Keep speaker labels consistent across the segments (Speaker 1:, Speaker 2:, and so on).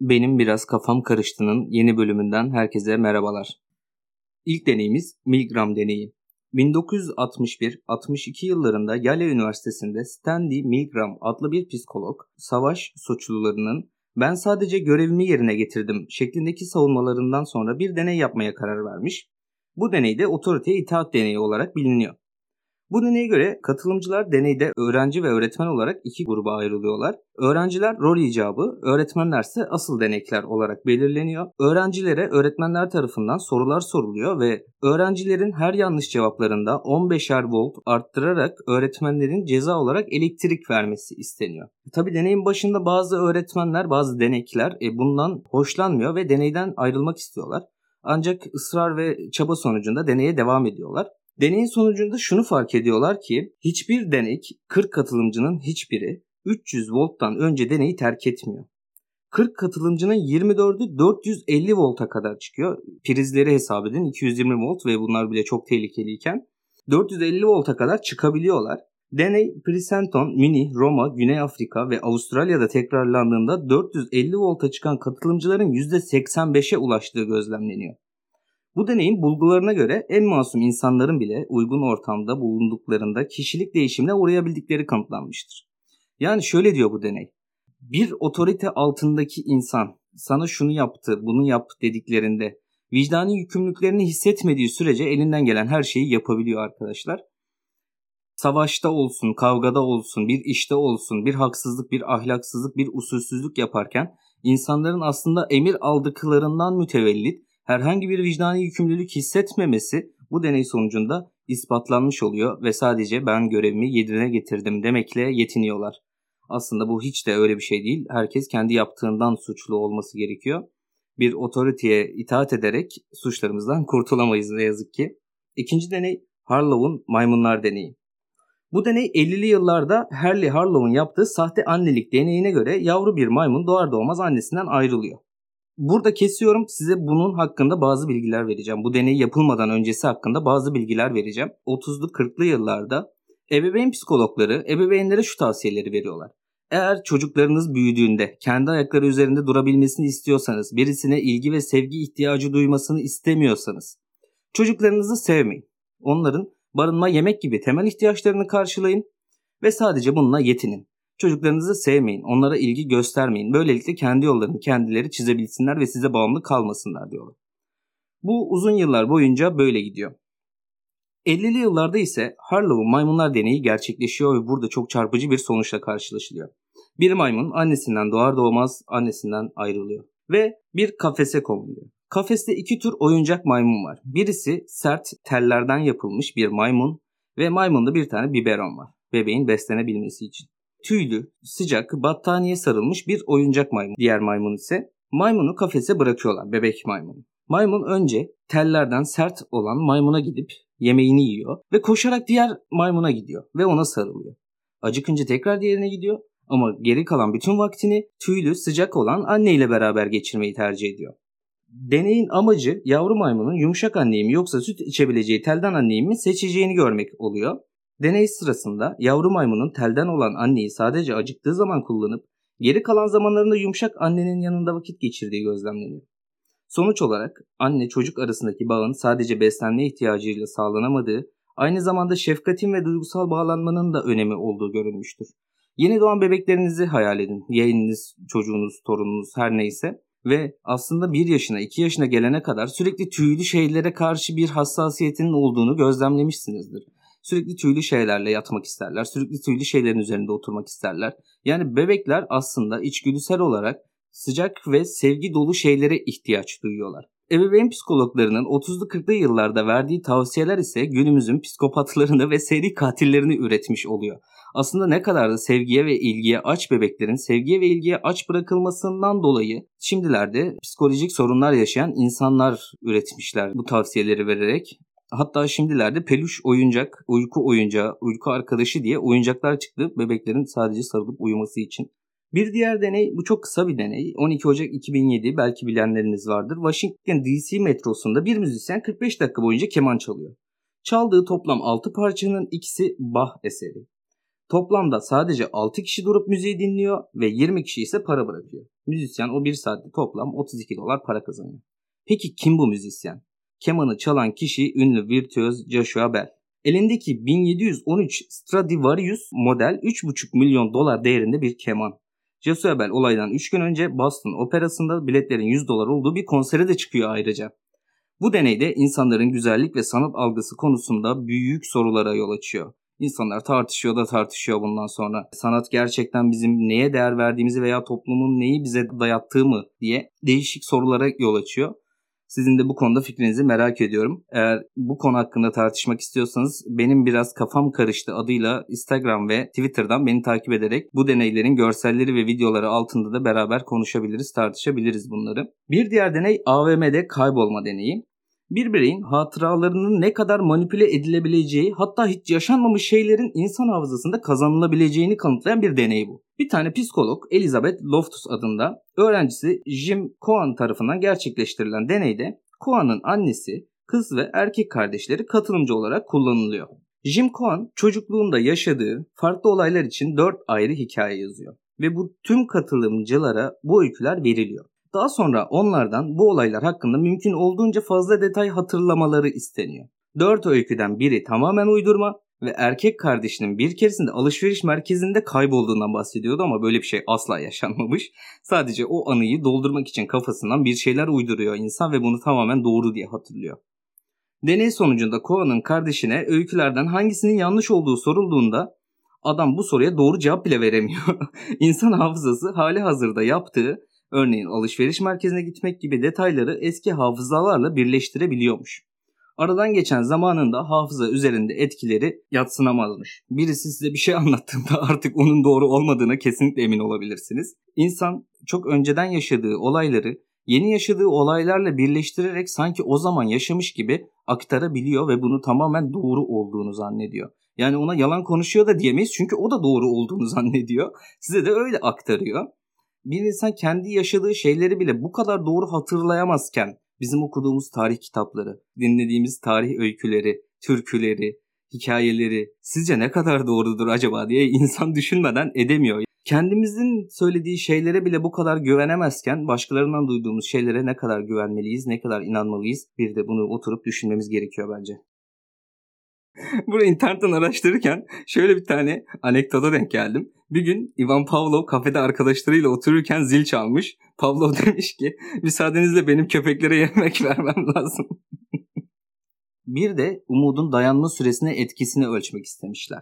Speaker 1: Benim biraz kafam karıştının yeni bölümünden herkese merhabalar. İlk deneyimiz Milgram deneyi. 1961-62 yıllarında Yale Üniversitesi'nde Stanley Milgram adlı bir psikolog, savaş suçlularının ben sadece görevimi yerine getirdim şeklindeki savunmalarından sonra bir deney yapmaya karar vermiş. Bu deney de otoriteye itaat deneyi olarak biliniyor. Bu deneye göre katılımcılar deneyde öğrenci ve öğretmen olarak iki gruba ayrılıyorlar. Öğrenciler rol icabı, öğretmenler ise asıl denekler olarak belirleniyor. Öğrencilere öğretmenler tarafından sorular soruluyor ve öğrencilerin her yanlış cevaplarında 15'er volt arttırarak öğretmenlerin ceza olarak elektrik vermesi isteniyor. Tabi deneyin başında bazı öğretmenler, bazı denekler e, bundan hoşlanmıyor ve deneyden ayrılmak istiyorlar. Ancak ısrar ve çaba sonucunda deneye devam ediyorlar. Deneyin sonucunda şunu fark ediyorlar ki hiçbir denek 40 katılımcının hiçbiri 300 volttan önce deneyi terk etmiyor. 40 katılımcının 24'ü 450 volta kadar çıkıyor. Prizleri hesap edin 220 volt ve bunlar bile çok tehlikeliyken 450 volta kadar çıkabiliyorlar. Deney Princeton, Münih, Roma, Güney Afrika ve Avustralya'da tekrarlandığında 450 volta çıkan katılımcıların %85'e ulaştığı gözlemleniyor. Bu deneyin bulgularına göre en masum insanların bile uygun ortamda bulunduklarında kişilik değişimine uğrayabildikleri kanıtlanmıştır. Yani şöyle diyor bu deney. Bir otorite altındaki insan sana şunu yaptı, bunu yap dediklerinde vicdani yükümlülüklerini hissetmediği sürece elinden gelen her şeyi yapabiliyor arkadaşlar. Savaşta olsun, kavgada olsun, bir işte olsun, bir haksızlık, bir ahlaksızlık, bir usulsüzlük yaparken insanların aslında emir aldıklarından mütevellit herhangi bir vicdani yükümlülük hissetmemesi bu deney sonucunda ispatlanmış oluyor ve sadece ben görevimi yerine getirdim demekle yetiniyorlar. Aslında bu hiç de öyle bir şey değil. Herkes kendi yaptığından suçlu olması gerekiyor. Bir otoriteye itaat ederek suçlarımızdan kurtulamayız ne yazık ki. İkinci deney Harlow'un maymunlar deneyi. Bu deney 50'li yıllarda Harley Harlow'un yaptığı sahte annelik deneyine göre yavru bir maymun doğar doğmaz annesinden ayrılıyor. Burada kesiyorum size bunun hakkında bazı bilgiler vereceğim. Bu deney yapılmadan öncesi hakkında bazı bilgiler vereceğim. 30'lu 40'lı yıllarda ebeveyn psikologları ebeveynlere şu tavsiyeleri veriyorlar. Eğer çocuklarınız büyüdüğünde kendi ayakları üzerinde durabilmesini istiyorsanız, birisine ilgi ve sevgi ihtiyacı duymasını istemiyorsanız, çocuklarınızı sevmeyin. Onların barınma, yemek gibi temel ihtiyaçlarını karşılayın ve sadece bununla yetinin. Çocuklarınızı sevmeyin, onlara ilgi göstermeyin. Böylelikle kendi yollarını kendileri çizebilsinler ve size bağımlı kalmasınlar diyorlar. Bu uzun yıllar boyunca böyle gidiyor. 50'li yıllarda ise Harlow'un maymunlar deneyi gerçekleşiyor ve burada çok çarpıcı bir sonuçla karşılaşılıyor. Bir maymun annesinden doğar doğmaz annesinden ayrılıyor ve bir kafese konuluyor. Kafeste iki tür oyuncak maymun var. Birisi sert tellerden yapılmış bir maymun ve maymunda bir tane biberon var. Bebeğin beslenebilmesi için tüylü, sıcak, battaniye sarılmış bir oyuncak maymun. Diğer maymun ise maymunu kafese bırakıyorlar bebek maymunu. Maymun önce tellerden sert olan maymuna gidip yemeğini yiyor ve koşarak diğer maymuna gidiyor ve ona sarılıyor. Acıkınca tekrar diğerine gidiyor ama geri kalan bütün vaktini tüylü, sıcak olan anneyle beraber geçirmeyi tercih ediyor. Deneyin amacı yavru maymunun yumuşak anneyi mi yoksa süt içebileceği telden anneyi mi seçeceğini görmek oluyor. Deney sırasında yavru maymunun telden olan anneyi sadece acıktığı zaman kullanıp geri kalan zamanlarında yumuşak annenin yanında vakit geçirdiği gözlemleniyor. Sonuç olarak anne çocuk arasındaki bağın sadece beslenme ihtiyacıyla sağlanamadığı, aynı zamanda şefkatin ve duygusal bağlanmanın da önemi olduğu görülmüştür. Yeni doğan bebeklerinizi hayal edin. Yeğeniniz, çocuğunuz, torununuz her neyse ve aslında 1 yaşına 2 yaşına gelene kadar sürekli tüylü şeylere karşı bir hassasiyetinin olduğunu gözlemlemişsinizdir. Sürekli tüylü şeylerle yatmak isterler. Sürekli tüylü şeylerin üzerinde oturmak isterler. Yani bebekler aslında içgüdüsel olarak sıcak ve sevgi dolu şeylere ihtiyaç duyuyorlar. Ebeveyn psikologlarının 30'lu 40'lı yıllarda verdiği tavsiyeler ise günümüzün psikopatlarını ve seri katillerini üretmiş oluyor. Aslında ne kadar da sevgiye ve ilgiye aç bebeklerin sevgiye ve ilgiye aç bırakılmasından dolayı şimdilerde psikolojik sorunlar yaşayan insanlar üretmişler bu tavsiyeleri vererek. Hatta şimdilerde peluş oyuncak, uyku oyuncağı, uyku arkadaşı diye oyuncaklar çıktı bebeklerin sadece sarılıp uyuması için. Bir diğer deney, bu çok kısa bir deney. 12 Ocak 2007 belki bilenleriniz vardır. Washington DC metrosunda bir müzisyen 45 dakika boyunca keman çalıyor. Çaldığı toplam 6 parçanın ikisi Bach eseri. Toplamda sadece 6 kişi durup müziği dinliyor ve 20 kişi ise para bırakıyor. Müzisyen o 1 saatte toplam 32 dolar para kazanıyor. Peki kim bu müzisyen? Kemanı çalan kişi ünlü virtüöz Joshua Bell. Elindeki 1713 Stradivarius model 3,5 milyon dolar değerinde bir keman. Joshua Bell olaydan 3 gün önce Boston Operası'nda biletlerin 100 dolar olduğu bir konsere de çıkıyor ayrıca. Bu deneyde insanların güzellik ve sanat algısı konusunda büyük sorulara yol açıyor. İnsanlar tartışıyor da tartışıyor bundan sonra. Sanat gerçekten bizim neye değer verdiğimizi veya toplumun neyi bize dayattığı mı diye değişik sorulara yol açıyor. Sizin de bu konuda fikrinizi merak ediyorum. Eğer bu konu hakkında tartışmak istiyorsanız benim biraz kafam karıştı adıyla Instagram ve Twitter'dan beni takip ederek bu deneylerin görselleri ve videoları altında da beraber konuşabiliriz, tartışabiliriz bunları. Bir diğer deney AVM'de kaybolma deneyi bir bireyin hatıralarının ne kadar manipüle edilebileceği hatta hiç yaşanmamış şeylerin insan hafızasında kazanılabileceğini kanıtlayan bir deney bu. Bir tane psikolog Elizabeth Loftus adında öğrencisi Jim Cohen tarafından gerçekleştirilen deneyde Cohen'ın annesi, kız ve erkek kardeşleri katılımcı olarak kullanılıyor. Jim Cohen çocukluğunda yaşadığı farklı olaylar için 4 ayrı hikaye yazıyor ve bu tüm katılımcılara bu öyküler veriliyor. Daha sonra onlardan bu olaylar hakkında mümkün olduğunca fazla detay hatırlamaları isteniyor. Dört öyküden biri tamamen uydurma ve erkek kardeşinin bir keresinde alışveriş merkezinde kaybolduğundan bahsediyordu ama böyle bir şey asla yaşanmamış. Sadece o anıyı doldurmak için kafasından bir şeyler uyduruyor insan ve bunu tamamen doğru diye hatırlıyor. Deney sonucunda Koa'nın kardeşine öykülerden hangisinin yanlış olduğu sorulduğunda adam bu soruya doğru cevap bile veremiyor. İnsan hafızası hali hazırda yaptığı Örneğin alışveriş merkezine gitmek gibi detayları eski hafızalarla birleştirebiliyormuş. Aradan geçen zamanında hafıza üzerinde etkileri yatsınamazmış. Birisi size bir şey anlattığında artık onun doğru olmadığına kesinlikle emin olabilirsiniz. İnsan çok önceden yaşadığı olayları yeni yaşadığı olaylarla birleştirerek sanki o zaman yaşamış gibi aktarabiliyor ve bunu tamamen doğru olduğunu zannediyor. Yani ona yalan konuşuyor da diyemeyiz çünkü o da doğru olduğunu zannediyor. Size de öyle aktarıyor bir insan kendi yaşadığı şeyleri bile bu kadar doğru hatırlayamazken bizim okuduğumuz tarih kitapları, dinlediğimiz tarih öyküleri, türküleri, hikayeleri sizce ne kadar doğrudur acaba diye insan düşünmeden edemiyor. Kendimizin söylediği şeylere bile bu kadar güvenemezken başkalarından duyduğumuz şeylere ne kadar güvenmeliyiz, ne kadar inanmalıyız bir de bunu oturup düşünmemiz gerekiyor bence. Bunu internetten araştırırken şöyle bir tane anekdota denk geldim. Bir gün Ivan Pavlov kafede arkadaşlarıyla otururken zil çalmış. Pavlov demiş ki müsaadenizle benim köpeklere yemek vermem lazım. bir de umudun dayanma süresine etkisini ölçmek istemişler.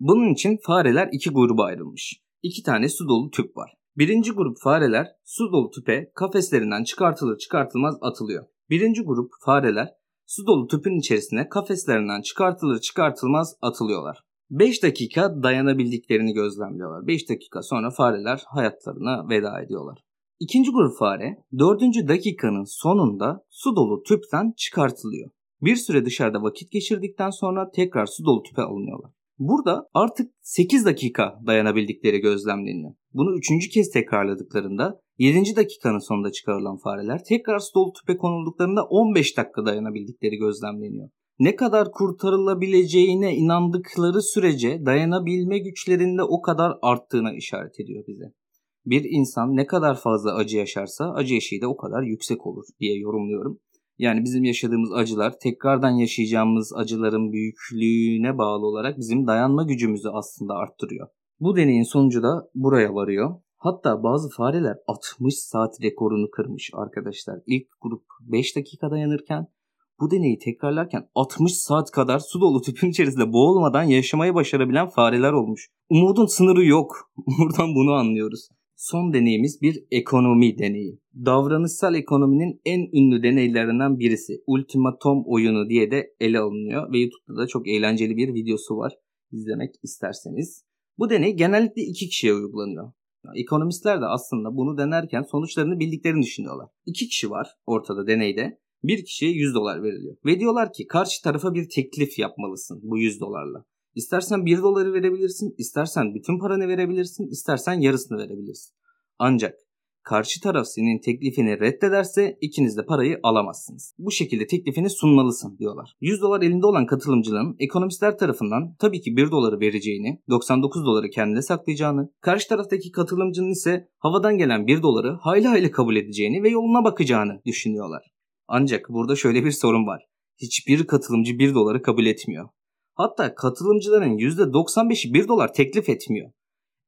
Speaker 1: Bunun için fareler iki gruba ayrılmış. İki tane su dolu tüp var. Birinci grup fareler su dolu tüpe kafeslerinden çıkartılır çıkartılmaz atılıyor. Birinci grup fareler su dolu tüpün içerisine kafeslerinden çıkartılır çıkartılmaz atılıyorlar. 5 dakika dayanabildiklerini gözlemliyorlar. 5 dakika sonra fareler hayatlarına veda ediyorlar. İkinci grup fare 4. dakikanın sonunda su dolu tüpten çıkartılıyor. Bir süre dışarıda vakit geçirdikten sonra tekrar su dolu tüpe alınıyorlar. Burada artık 8 dakika dayanabildikleri gözlemleniyor. Bunu üçüncü kez tekrarladıklarında 7. dakikanın sonunda çıkarılan fareler tekrar dolu tüpe konulduklarında 15 dakika dayanabildikleri gözlemleniyor ne kadar kurtarılabileceğine inandıkları sürece dayanabilme güçlerinde o kadar arttığına işaret ediyor bize. Bir insan ne kadar fazla acı yaşarsa acı eşiği de o kadar yüksek olur diye yorumluyorum. Yani bizim yaşadığımız acılar tekrardan yaşayacağımız acıların büyüklüğüne bağlı olarak bizim dayanma gücümüzü aslında arttırıyor. Bu deneyin sonucu da buraya varıyor. Hatta bazı fareler 60 saat rekorunu kırmış arkadaşlar. İlk grup 5 dakika dayanırken bu deneyi tekrarlarken 60 saat kadar su dolu tüpün içerisinde boğulmadan yaşamayı başarabilen fareler olmuş. Umudun sınırı yok. Buradan bunu anlıyoruz. Son deneyimiz bir ekonomi deneyi. Davranışsal ekonominin en ünlü deneylerinden birisi. Ultimatom oyunu diye de ele alınıyor ve YouTube'da da çok eğlenceli bir videosu var. İzlemek isterseniz. Bu deney genellikle iki kişiye uygulanıyor. Ekonomistler de aslında bunu denerken sonuçlarını bildiklerini düşünüyorlar. İki kişi var ortada deneyde bir kişiye 100 dolar veriliyor. Ve diyorlar ki karşı tarafa bir teklif yapmalısın bu 100 dolarla. İstersen 1 doları verebilirsin, istersen bütün paranı verebilirsin, istersen yarısını verebilirsin. Ancak Karşı taraf senin teklifini reddederse ikiniz de parayı alamazsınız. Bu şekilde teklifini sunmalısın diyorlar. 100 dolar elinde olan katılımcının ekonomistler tarafından tabii ki 1 doları vereceğini, 99 doları kendine saklayacağını, karşı taraftaki katılımcının ise havadan gelen 1 doları hayli hayli kabul edeceğini ve yoluna bakacağını düşünüyorlar. Ancak burada şöyle bir sorun var. Hiçbir katılımcı 1 doları kabul etmiyor. Hatta katılımcıların %95'i 1 dolar teklif etmiyor.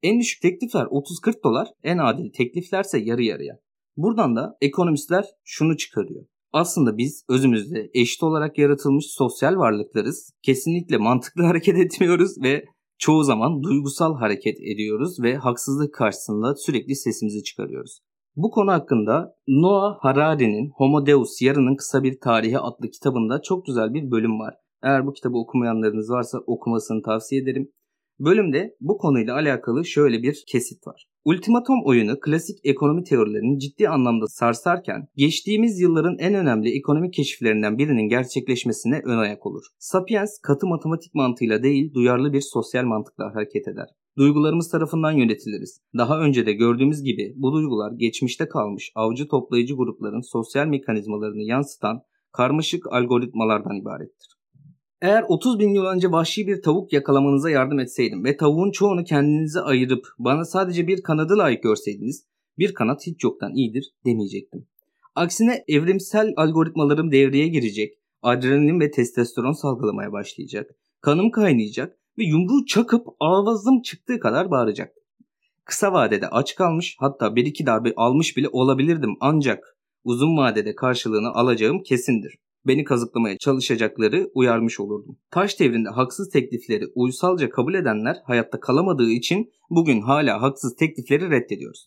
Speaker 1: En düşük teklifler 30-40 dolar, en adil tekliflerse yarı yarıya. Buradan da ekonomistler şunu çıkarıyor. Aslında biz özümüzde eşit olarak yaratılmış sosyal varlıklarız. Kesinlikle mantıklı hareket etmiyoruz ve çoğu zaman duygusal hareket ediyoruz ve haksızlık karşısında sürekli sesimizi çıkarıyoruz. Bu konu hakkında Noah Harari'nin Homo Deus Yarının Kısa Bir Tarihi adlı kitabında çok güzel bir bölüm var. Eğer bu kitabı okumayanlarınız varsa okumasını tavsiye ederim. Bölümde bu konuyla alakalı şöyle bir kesit var. Ultimatom oyunu klasik ekonomi teorilerinin ciddi anlamda sarsarken geçtiğimiz yılların en önemli ekonomik keşiflerinden birinin gerçekleşmesine ön ayak olur. Sapiens katı matematik mantığıyla değil duyarlı bir sosyal mantıkla hareket eder. Duygularımız tarafından yönetiliriz. Daha önce de gördüğümüz gibi bu duygular geçmişte kalmış avcı toplayıcı grupların sosyal mekanizmalarını yansıtan karmaşık algoritmalardan ibarettir. Eğer 30 bin yıl önce vahşi bir tavuk yakalamanıza yardım etseydim ve tavuğun çoğunu kendinize ayırıp bana sadece bir kanadı layık görseydiniz bir kanat hiç yoktan iyidir demeyecektim. Aksine evrimsel algoritmalarım devreye girecek, adrenalin ve testosteron salgılamaya başlayacak, kanım kaynayacak ve yumruğu çakıp ağzım çıktığı kadar bağıracaktım. Kısa vadede aç kalmış hatta bir iki darbe almış bile olabilirdim ancak uzun vadede karşılığını alacağım kesindir beni kazıklamaya çalışacakları uyarmış olurdum. Taş devrinde haksız teklifleri uysalca kabul edenler hayatta kalamadığı için bugün hala haksız teklifleri reddediyoruz.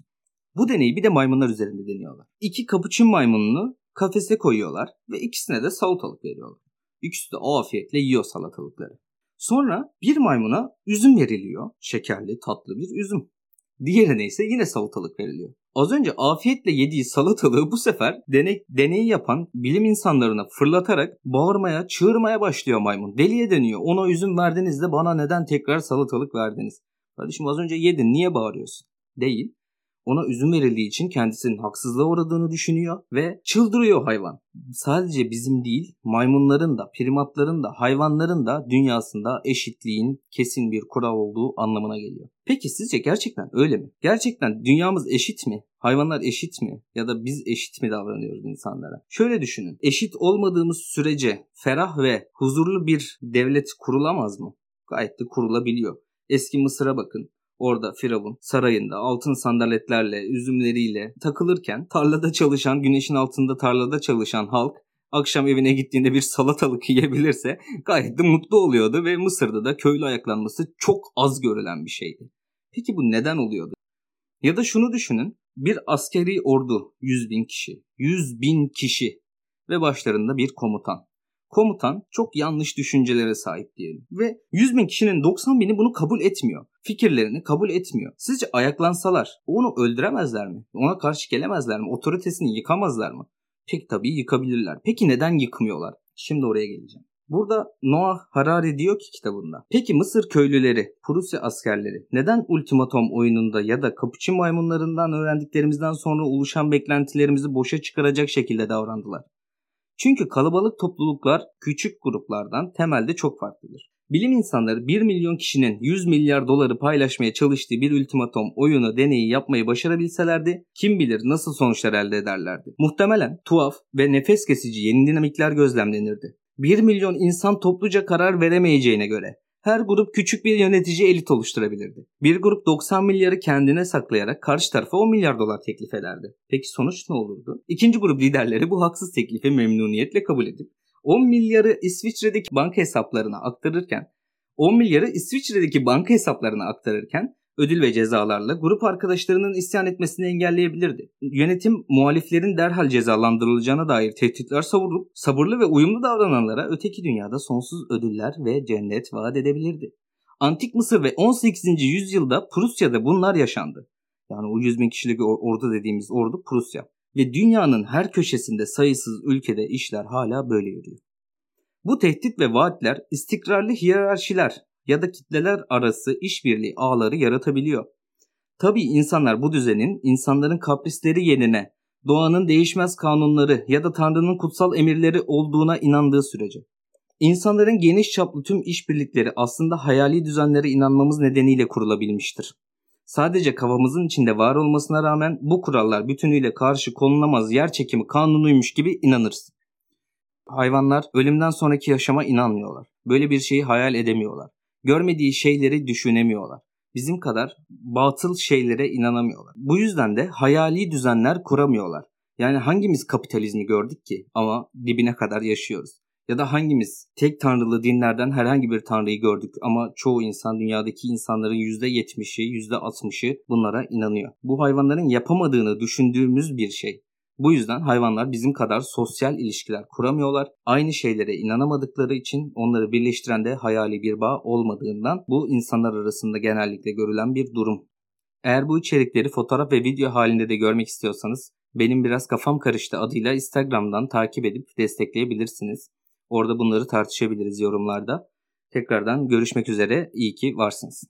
Speaker 1: Bu deneyi bir de maymunlar üzerinde deniyorlar. İki kapuçin maymununu kafese koyuyorlar ve ikisine de salatalık veriyorlar. İkisi de afiyetle yiyor salatalıkları. Sonra bir maymuna üzüm veriliyor. Şekerli, tatlı bir üzüm. Diğerine ise yine salatalık veriliyor. Az önce afiyetle yediği salatalığı bu sefer deney, deneyi yapan bilim insanlarına fırlatarak bağırmaya, çığırmaya başlıyor maymun. Deliye dönüyor. Ona üzüm verdiniz de bana neden tekrar salatalık verdiniz? Kardeşim az önce yedin niye bağırıyorsun? Değil ona üzüm verildiği için kendisinin haksızlığa uğradığını düşünüyor ve çıldırıyor hayvan. Sadece bizim değil maymunların da, primatların da, hayvanların da dünyasında eşitliğin kesin bir kural olduğu anlamına geliyor. Peki sizce gerçekten öyle mi? Gerçekten dünyamız eşit mi? Hayvanlar eşit mi? Ya da biz eşit mi davranıyoruz insanlara? Şöyle düşünün. Eşit olmadığımız sürece ferah ve huzurlu bir devlet kurulamaz mı? Gayet de kurulabiliyor. Eski Mısır'a bakın. Orada Firavun sarayında altın sandaletlerle, üzümleriyle takılırken tarlada çalışan, güneşin altında tarlada çalışan halk akşam evine gittiğinde bir salatalık yiyebilirse gayet de mutlu oluyordu ve Mısır'da da köylü ayaklanması çok az görülen bir şeydi. Peki bu neden oluyordu? Ya da şunu düşünün bir askeri ordu 100 bin kişi, 100 bin kişi ve başlarında bir komutan komutan çok yanlış düşüncelere sahip diyelim. Ve 100 bin kişinin 90 bini bunu kabul etmiyor. Fikirlerini kabul etmiyor. Sizce ayaklansalar onu öldüremezler mi? Ona karşı gelemezler mi? Otoritesini yıkamazlar mı? Peki tabii yıkabilirler. Peki neden yıkmıyorlar? Şimdi oraya geleceğim. Burada Noah Harari diyor ki kitabında. Peki Mısır köylüleri, Prusya askerleri neden ultimatom oyununda ya da kapuçin maymunlarından öğrendiklerimizden sonra oluşan beklentilerimizi boşa çıkaracak şekilde davrandılar? Çünkü kalabalık topluluklar küçük gruplardan temelde çok farklıdır. Bilim insanları 1 milyon kişinin 100 milyar doları paylaşmaya çalıştığı bir ultimatom oyunu deneyi yapmayı başarabilselerdi kim bilir nasıl sonuçlar elde ederlerdi. Muhtemelen tuhaf ve nefes kesici yeni dinamikler gözlemlenirdi. 1 milyon insan topluca karar veremeyeceğine göre her grup küçük bir yönetici elit oluşturabilirdi. Bir grup 90 milyarı kendine saklayarak karşı tarafa 10 milyar dolar teklif ederdi. Peki sonuç ne olurdu? İkinci grup liderleri bu haksız teklifi memnuniyetle kabul edip 10 milyarı İsviçre'deki banka hesaplarına aktarırken 10 milyarı İsviçre'deki banka hesaplarına aktarırken ödül ve cezalarla grup arkadaşlarının isyan etmesini engelleyebilirdi. Yönetim muhaliflerin derhal cezalandırılacağına dair tehditler savurup sabırlı ve uyumlu davrananlara öteki dünyada sonsuz ödüller ve cennet vaat edebilirdi. Antik Mısır ve 18. yüzyılda Prusya'da bunlar yaşandı. Yani o 100 bin kişilik ordu dediğimiz ordu Prusya. Ve dünyanın her köşesinde sayısız ülkede işler hala böyle yürüyor. Bu tehdit ve vaatler istikrarlı hiyerarşiler ya da kitleler arası işbirliği ağları yaratabiliyor. Tabii insanlar bu düzenin insanların kaprisleri yerine doğanın değişmez kanunları ya da Tanrı'nın kutsal emirleri olduğuna inandığı sürece. İnsanların geniş çaplı tüm işbirlikleri aslında hayali düzenlere inanmamız nedeniyle kurulabilmiştir. Sadece kafamızın içinde var olmasına rağmen bu kurallar bütünüyle karşı konulamaz yer çekimi kanunuymuş gibi inanırız. Hayvanlar ölümden sonraki yaşama inanmıyorlar. Böyle bir şeyi hayal edemiyorlar. Görmediği şeyleri düşünemiyorlar. Bizim kadar batıl şeylere inanamıyorlar. Bu yüzden de hayali düzenler kuramıyorlar. Yani hangimiz kapitalizmi gördük ki ama dibine kadar yaşıyoruz? Ya da hangimiz tek tanrılı dinlerden herhangi bir tanrıyı gördük ama çoğu insan dünyadaki insanların %70'i, %60'ı bunlara inanıyor. Bu hayvanların yapamadığını düşündüğümüz bir şey. Bu yüzden hayvanlar bizim kadar sosyal ilişkiler kuramıyorlar. Aynı şeylere inanamadıkları için onları birleştiren de hayali bir bağ olmadığından bu insanlar arasında genellikle görülen bir durum. Eğer bu içerikleri fotoğraf ve video halinde de görmek istiyorsanız benim biraz kafam karıştı adıyla Instagram'dan takip edip destekleyebilirsiniz. Orada bunları tartışabiliriz yorumlarda. Tekrardan görüşmek üzere. İyi ki varsınız.